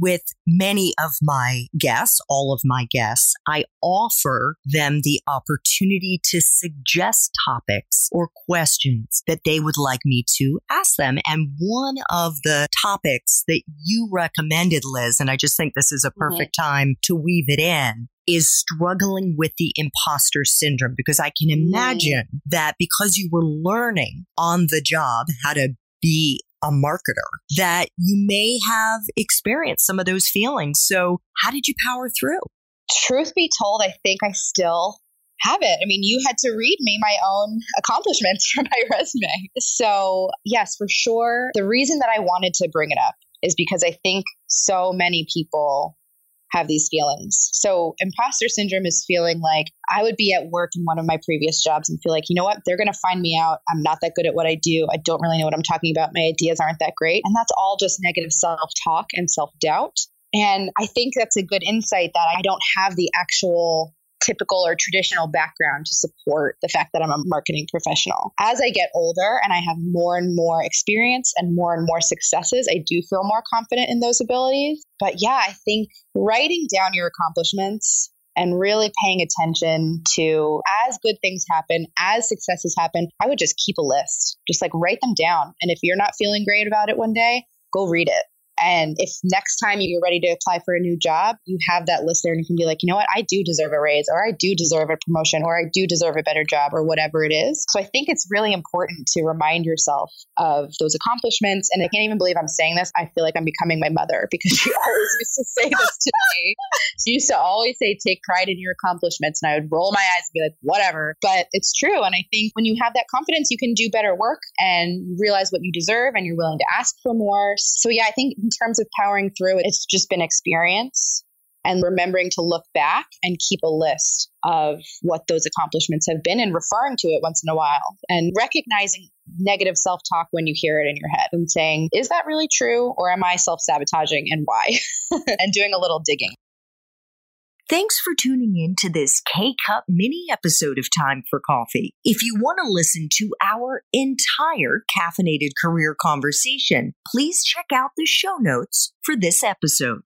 with many of my guests, all of my guests, I offer them the opportunity to suggest topics or questions that they would like me to ask them. And one of the topics that you recommended, Liz, and I just think this is a mm-hmm. perfect mm-hmm. time to weave it in, is struggling with the imposter syndrome because I can mm. imagine that because you were learning on the job how to be a marketer that you may have experienced some of those feelings. So, how did you power through? Truth be told, I think I still have it. I mean, you had to read me my own accomplishments from my resume. So, yes, for sure. The reason that I wanted to bring it up is because I think so many people have these feelings. So, imposter syndrome is feeling like I would be at work in one of my previous jobs and feel like, you know what, they're going to find me out. I'm not that good at what I do. I don't really know what I'm talking about. My ideas aren't that great. And that's all just negative self talk and self doubt. And I think that's a good insight that I don't have the actual typical or traditional background to support the fact that I'm a marketing professional. As I get older and I have more and more experience and more and more successes, I do feel more confident in those abilities. But yeah, I think writing down your accomplishments and really paying attention to as good things happen, as successes happen, I would just keep a list. Just like write them down. And if you're not feeling great about it one day, go read it. And if next time you're ready to apply for a new job, you have that list there and you can be like, you know what, I do deserve a raise, or I do deserve a promotion, or I do deserve a better job, or whatever it is. So I think it's really important to remind yourself of those accomplishments. And I can't even believe I'm saying this. I feel like I'm becoming my mother because she always used to say this to me. She used to always say, take pride in your accomplishments. And I would roll my eyes and be like, whatever. But it's true. And I think when you have that confidence, you can do better work and realize what you deserve and you're willing to ask for more. So yeah, I think in terms of powering through, it's just been experience and remembering to look back and keep a list of what those accomplishments have been and referring to it once in a while and recognizing negative self talk when you hear it in your head and saying, is that really true? Or am I self sabotaging and why? and doing a little digging. Thanks for tuning in to this K Cup mini episode of Time for Coffee. If you want to listen to our entire caffeinated career conversation, please check out the show notes for this episode.